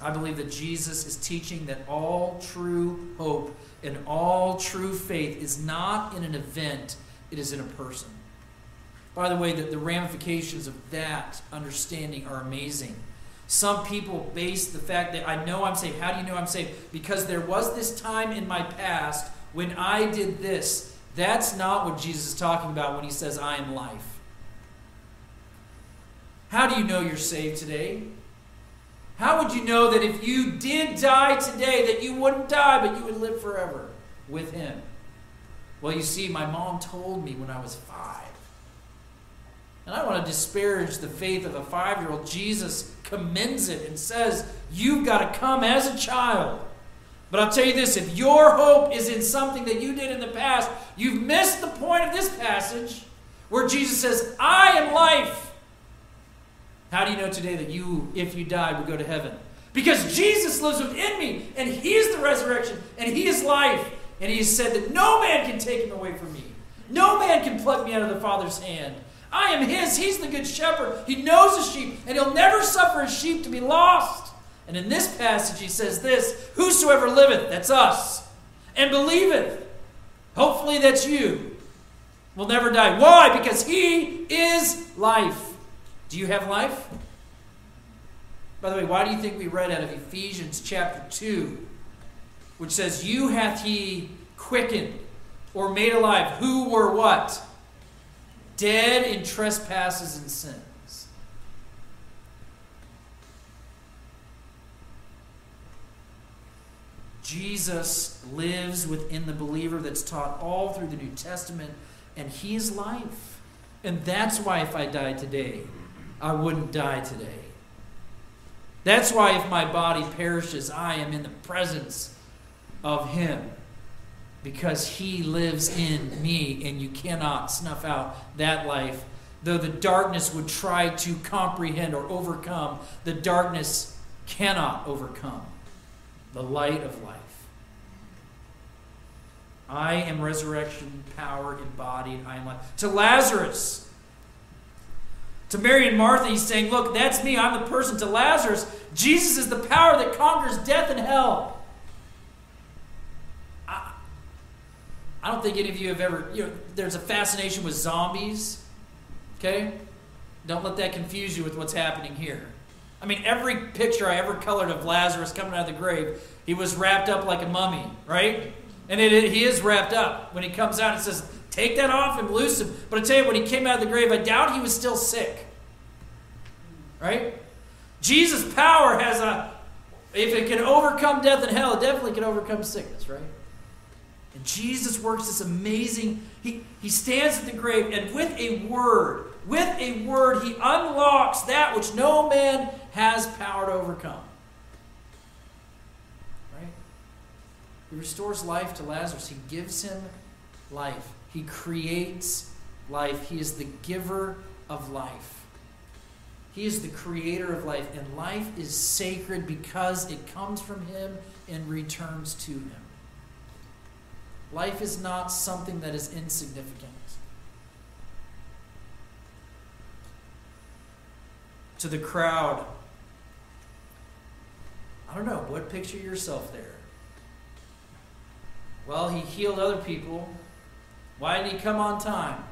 I believe that Jesus is teaching that all true hope and all true faith is not in an event, it is in a person. By the way, the, the ramifications of that understanding are amazing. Some people base the fact that I know I'm saved. How do you know I'm saved? Because there was this time in my past when I did this. That's not what Jesus is talking about when he says, I am life. How do you know you're saved today? How would you know that if you did die today, that you wouldn't die, but you would live forever with Him? Well, you see, my mom told me when I was five. And I want to disparage the faith of a five year old. Jesus commends it and says, You've got to come as a child. But I'll tell you this if your hope is in something that you did in the past, you've missed the point of this passage where Jesus says, I am life. How do you know today that you, if you die, will go to heaven? Because Jesus lives within me, and He is the resurrection, and He is life. And He has said that no man can take Him away from me. No man can pluck me out of the Father's hand. I am His. He's the good shepherd. He knows the sheep, and He'll never suffer His sheep to be lost. And in this passage, He says this Whosoever liveth, that's us, and believeth, hopefully that's you, will never die. Why? Because He is life. Do you have life? By the way, why do you think we read out of Ephesians chapter 2, which says, You hath he quickened or made alive who were what? Dead in trespasses and sins. Jesus lives within the believer that's taught all through the New Testament, and he is life. And that's why if I die today, I wouldn't die today. That's why if my body perishes, I am in the presence of Him because He lives in me, and you cannot snuff out that life. Though the darkness would try to comprehend or overcome, the darkness cannot overcome the light of life. I am resurrection power embodied. I am life. To Lazarus, to Mary and Martha, he's saying, Look, that's me. I'm the person. To Lazarus, Jesus is the power that conquers death and hell. I, I don't think any of you have ever, you know, there's a fascination with zombies. Okay? Don't let that confuse you with what's happening here. I mean, every picture I ever colored of Lazarus coming out of the grave, he was wrapped up like a mummy, right? And it, it, he is wrapped up. When he comes out, it says, Take that off and loose him. But I tell you, when he came out of the grave, I doubt he was still sick. Right? Jesus' power has a, if it can overcome death and hell, it definitely can overcome sickness, right? And Jesus works this amazing, he, he stands at the grave and with a word, with a word, he unlocks that which no man has power to overcome. Right? He restores life to Lazarus. He gives him life. He creates life. He is the giver of life. He is the creator of life, and life is sacred because it comes from Him and returns to Him. Life is not something that is insignificant. To the crowd, I don't know, what picture yourself there? Well, he healed other people. Why didn't he come on time?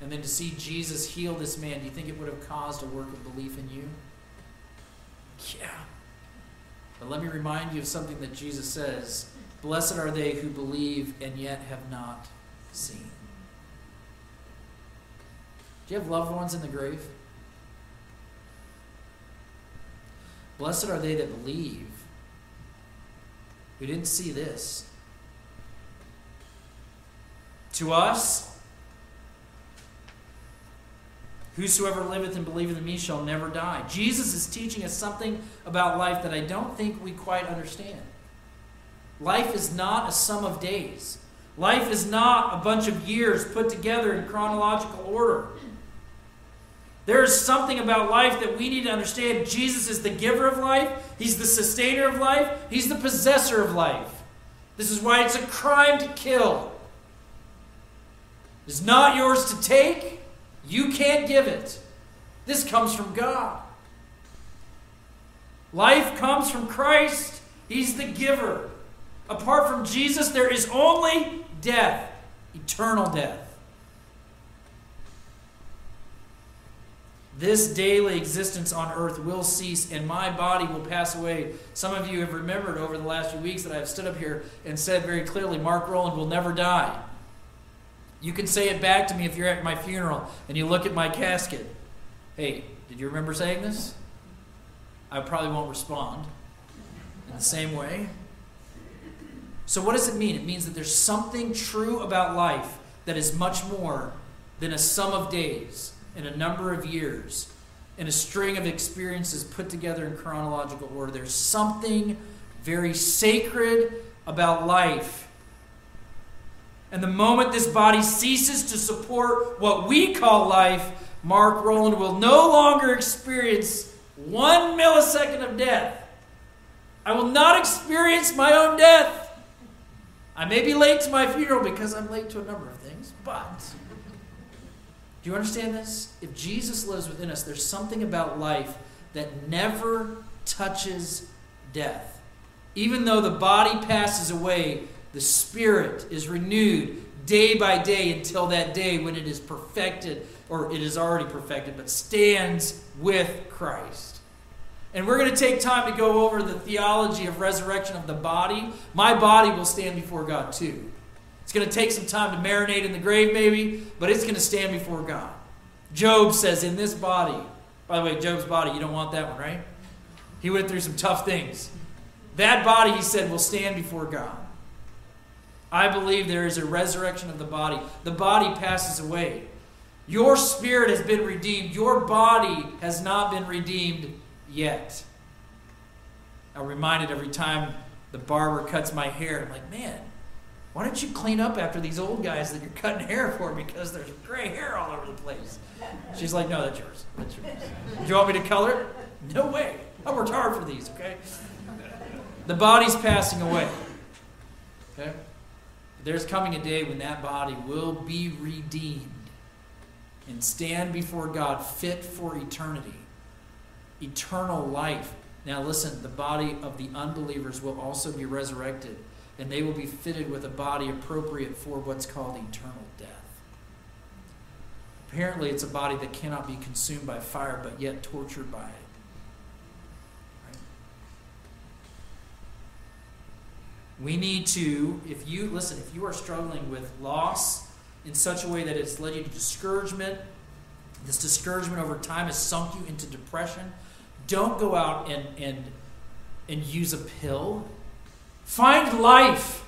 And then to see Jesus heal this man, do you think it would have caused a work of belief in you? Yeah. But let me remind you of something that Jesus says Blessed are they who believe and yet have not seen. Do you have loved ones in the grave? Blessed are they that believe who didn't see this To us, Whosoever liveth and believeth in me shall never die. Jesus is teaching us something about life that I don't think we quite understand. Life is not a sum of days. Life is not a bunch of years put together in chronological order. There is something about life that we need to understand. Jesus is the giver of life, He's the sustainer of life, He's the possessor of life. This is why it's a crime to kill. It's not yours to take, you can't give it. This comes from God. Life comes from Christ, He's the giver. Apart from Jesus, there is only death, eternal death. This daily existence on earth will cease and my body will pass away. Some of you have remembered over the last few weeks that I have stood up here and said very clearly Mark Roland will never die. You can say it back to me if you're at my funeral and you look at my casket. Hey, did you remember saying this? I probably won't respond in the same way. So, what does it mean? It means that there's something true about life that is much more than a sum of days and a number of years and a string of experiences put together in chronological order. There's something very sacred about life and the moment this body ceases to support what we call life, Mark Roland will no longer experience one millisecond of death. I will not experience my own death. I may be late to my funeral because I'm late to a number of things, but do you understand this? If Jesus lives within us, there's something about life that never touches death. Even though the body passes away, the Spirit is renewed day by day until that day when it is perfected, or it is already perfected, but stands with Christ. And we're going to take time to go over the theology of resurrection of the body. My body will stand before God too. It's going to take some time to marinate in the grave, maybe, but it's going to stand before God. Job says, In this body, by the way, Job's body, you don't want that one, right? He went through some tough things. That body, he said, will stand before God. I believe there is a resurrection of the body. The body passes away. Your spirit has been redeemed. Your body has not been redeemed yet. I'm reminded every time the barber cuts my hair, I'm like, man, why don't you clean up after these old guys that you're cutting hair for because there's gray hair all over the place? She's like, no, that's yours. That's yours. Do you want me to color it? No way. I worked hard for these, okay? The body's passing away. Okay? There's coming a day when that body will be redeemed and stand before God fit for eternity, eternal life. Now, listen, the body of the unbelievers will also be resurrected, and they will be fitted with a body appropriate for what's called eternal death. Apparently, it's a body that cannot be consumed by fire, but yet tortured by it. We need to, if you, listen, if you are struggling with loss in such a way that it's led you to discouragement, this discouragement over time has sunk you into depression, don't go out and, and, and use a pill. Find life.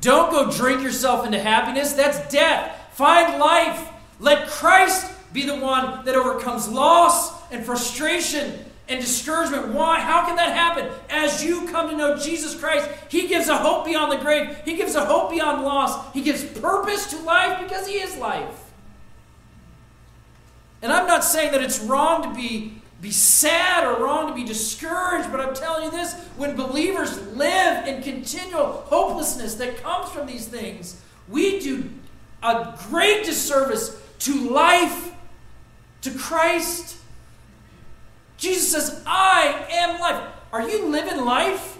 Don't go drink yourself into happiness. That's death. Find life. Let Christ be the one that overcomes loss and frustration and discouragement. Why? How can that happen? As you come to know Jesus Christ, He gives a hope beyond the grave, He gives a hope beyond loss, He gives purpose to life because He is life. And I'm not saying that it's wrong to be, be sad or wrong to be discouraged, but I'm telling you this when believers live in continual hopelessness that comes from these things, we do a great disservice to life, to Christ. Jesus says, I am life. Are you living life?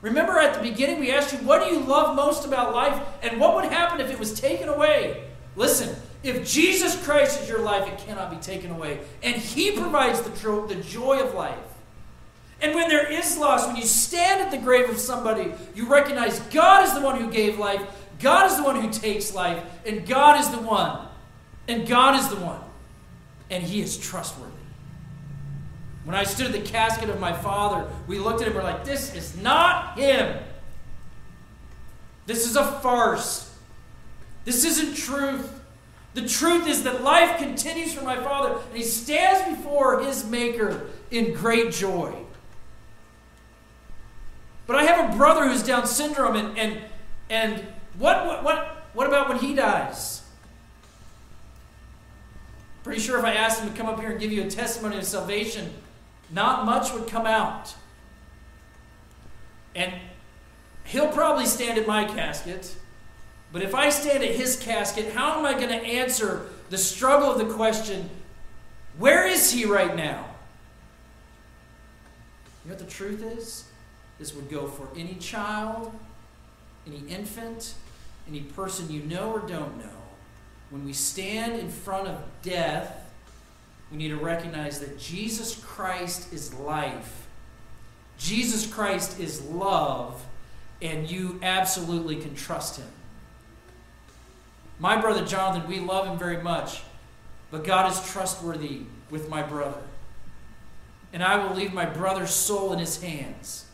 Remember at the beginning, we asked you, what do you love most about life? And what would happen if it was taken away? Listen, if Jesus Christ is your life, it cannot be taken away. And He provides the, tro- the joy of life. And when there is loss, when you stand at the grave of somebody, you recognize God is the one who gave life, God is the one who takes life, and God is the one. And God is the one. And He is trustworthy. When I stood at the casket of my father, we looked at him we're like, this is not him. This is a farce. This isn't truth. The truth is that life continues for my Father, and he stands before his Maker in great joy. But I have a brother who's Down syndrome, and, and, and what, what, what, what about when he dies? Pretty sure if I asked him to come up here and give you a testimony of salvation, not much would come out. And he'll probably stand at my casket. But if I stand at his casket, how am I going to answer the struggle of the question, where is he right now? You know what the truth is? This would go for any child, any infant, any person you know or don't know. When we stand in front of death, we need to recognize that Jesus Christ is life. Jesus Christ is love, and you absolutely can trust him. My brother Jonathan, we love him very much, but God is trustworthy with my brother. And I will leave my brother's soul in his hands.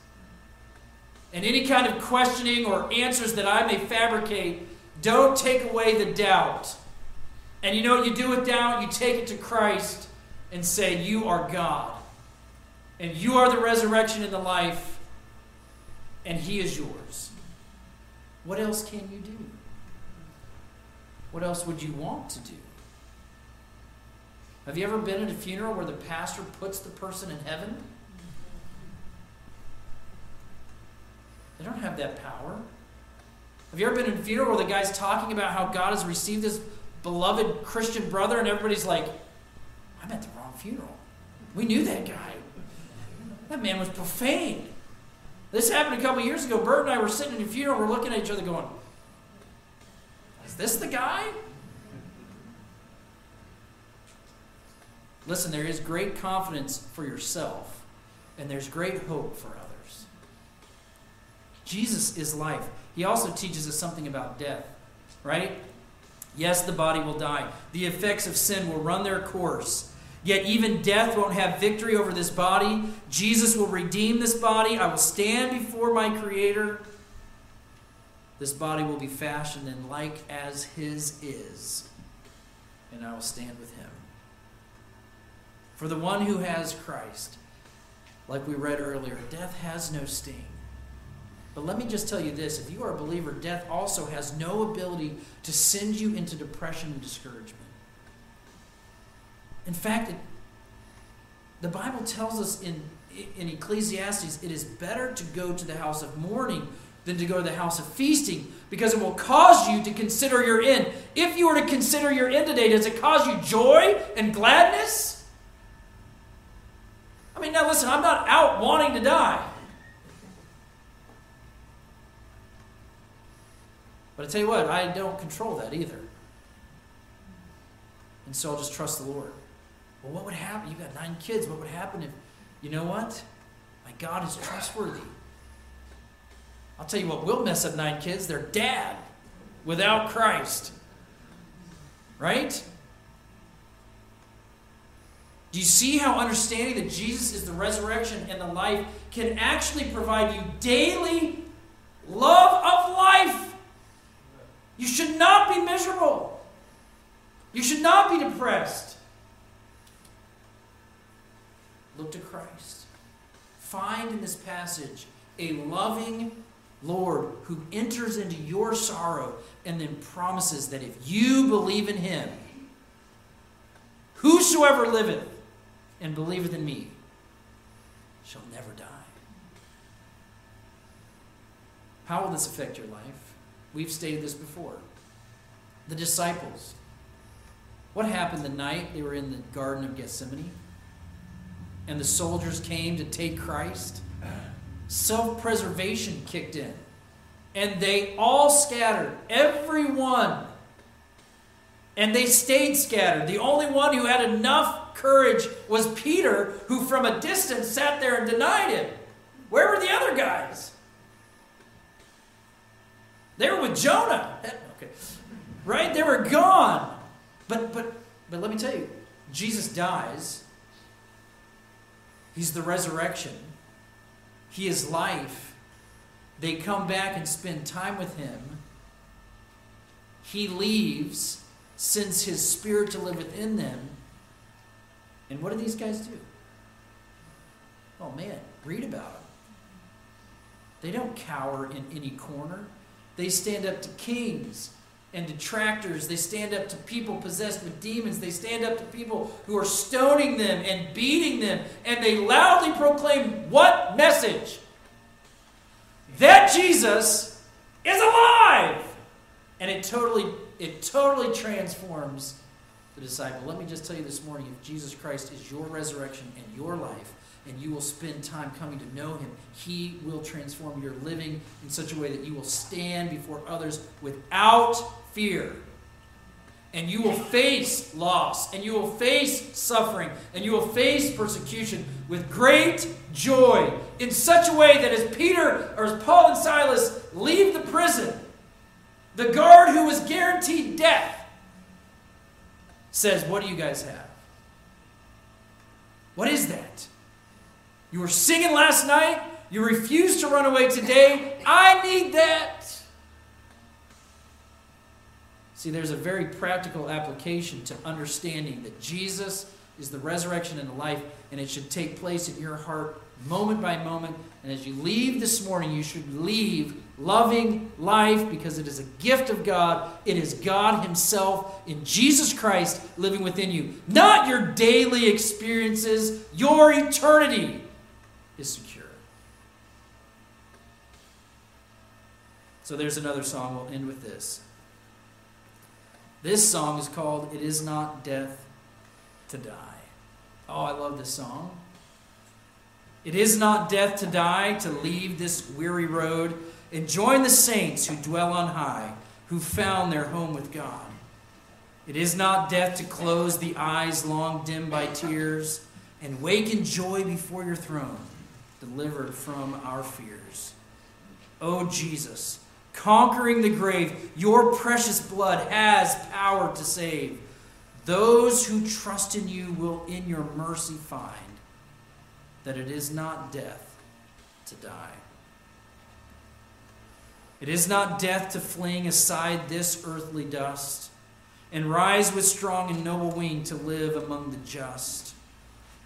And any kind of questioning or answers that I may fabricate, don't take away the doubt. And you know what you do with doubt? You take it to Christ and say, You are God. And you are the resurrection and the life, and He is yours. What else can you do? What else would you want to do? Have you ever been at a funeral where the pastor puts the person in heaven? They don't have that power. Have you ever been in a funeral where the guy's talking about how God has received his beloved Christian brother, and everybody's like, I'm at the funeral. We knew that guy. That man was profane. This happened a couple years ago. Bert and I were sitting in a funeral, we're looking at each other going, is this the guy? Listen, there is great confidence for yourself, and there's great hope for others. Jesus is life. He also teaches us something about death, right? Yes, the body will die. The effects of sin will run their course. Yet even death won't have victory over this body. Jesus will redeem this body. I will stand before my Creator this body will be fashioned and like as his is, and I will stand with him. For the one who has Christ, like we read earlier, death has no sting. But let me just tell you this if you are a believer, death also has no ability to send you into depression and discouragement. In fact, it, the Bible tells us in, in Ecclesiastes it is better to go to the house of mourning than to go to the house of feasting because it will cause you to consider your end. If you were to consider your end today, does it cause you joy and gladness? I mean, now listen, I'm not out wanting to die. But I tell you what, I don't control that either. And so I'll just trust the Lord. Well, what would happen? You've got nine kids. What would happen if, you know what? My God is trustworthy. I'll tell you what will mess up nine kids their dad without Christ. Right? Do you see how understanding that Jesus is the resurrection and the life can actually provide you daily love of life? You should not be miserable. You should not be depressed. Look to Christ. Find in this passage a loving Lord who enters into your sorrow and then promises that if you believe in him, whosoever liveth and believeth in me shall never die. How will this affect your life? We've stated this before. The disciples. What happened the night they were in the Garden of Gethsemane? And the soldiers came to take Christ? self preservation kicked in. And they all scattered, everyone. And they stayed scattered. The only one who had enough courage was Peter, who from a distance sat there and denied him. Where were the other guys? They were with Jonah. Okay. Right? They were gone. But but but let me tell you, Jesus dies. He's the resurrection. He is life. They come back and spend time with him. He leaves, sends his spirit to live within them. And what do these guys do? Oh man, read about them. They don't cower in any corner. They stand up to kings and detractors. They stand up to people possessed with demons. They stand up to people who are stoning them and beating them. And they loudly proclaim what message? That Jesus is alive. And it totally, it totally transforms the disciple. Let me just tell you this morning if Jesus Christ is your resurrection and your life, and you will spend time coming to know Him, He will transform your living in such a way that you will stand before others without fear. And you will face loss, and you will face suffering, and you will face persecution with great joy in such a way that as Peter or as Paul and Silas leave the prison, the guard who was guaranteed death says, What do you guys have? What is that? You were singing last night. You refused to run away today. I need that. See, there's a very practical application to understanding that Jesus is the resurrection and the life, and it should take place in your heart moment by moment. And as you leave this morning, you should leave loving life because it is a gift of God. It is God Himself in Jesus Christ living within you, not your daily experiences, your eternity is secure. So there's another song. We'll end with this. This song is called It Is Not Death to Die. Oh, I love this song. It is not death to die, to leave this weary road and join the saints who dwell on high, who found their home with God. It is not death to close the eyes long dimmed by tears and wake in joy before your throne delivered from our fears. O oh, Jesus, conquering the grave, your precious blood has power to save. Those who trust in you will in your mercy find that it is not death to die. It is not death to fling aside this earthly dust and rise with strong and noble wing to live among the just.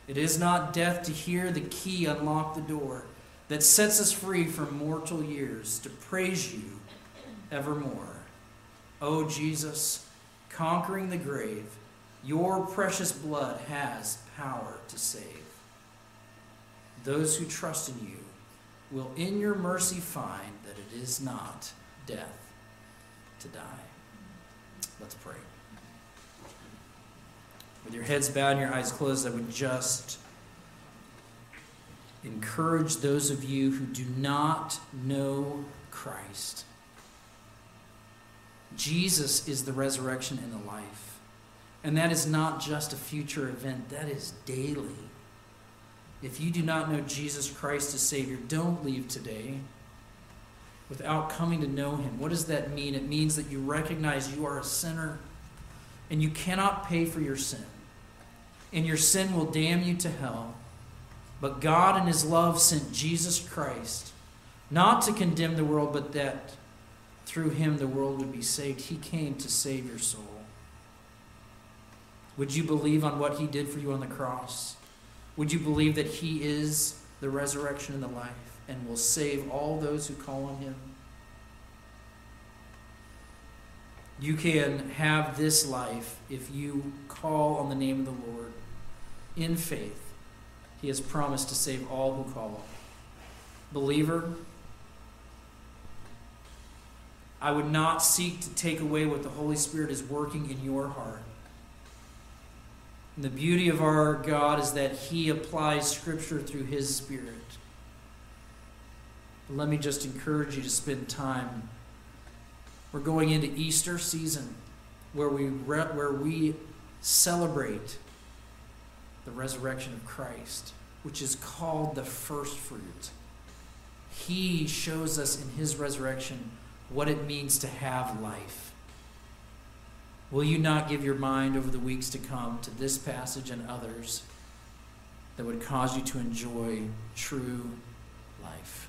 It is not death to hear the key unlock the door that sets us free from mortal years to praise you evermore. O oh, Jesus, conquering the grave, your precious blood has power to save. Those who trust in you will in your mercy find that it is not death to die. Let's pray with your heads bowed and your eyes closed, I would just encourage those of you who do not know Christ. Jesus is the resurrection and the life. And that is not just a future event, that is daily. If you do not know Jesus Christ as Savior, don't leave today without coming to know Him. What does that mean? It means that you recognize you are a sinner and you cannot pay for your sin and your sin will damn you to hell. But God, in His love, sent Jesus Christ, not to condemn the world, but that through Him the world would be saved. He came to save your soul. Would you believe on what He did for you on the cross? Would you believe that He is the resurrection and the life and will save all those who call on Him? You can have this life if you call on the name of the Lord in faith. He has promised to save all who call. Believer, I would not seek to take away what the Holy Spirit is working in your heart. And the beauty of our God is that He applies Scripture through His Spirit. But let me just encourage you to spend time we're going into Easter season where we, re- where we celebrate the resurrection of Christ, which is called the first fruit. He shows us in his resurrection what it means to have life. Will you not give your mind over the weeks to come to this passage and others that would cause you to enjoy true life?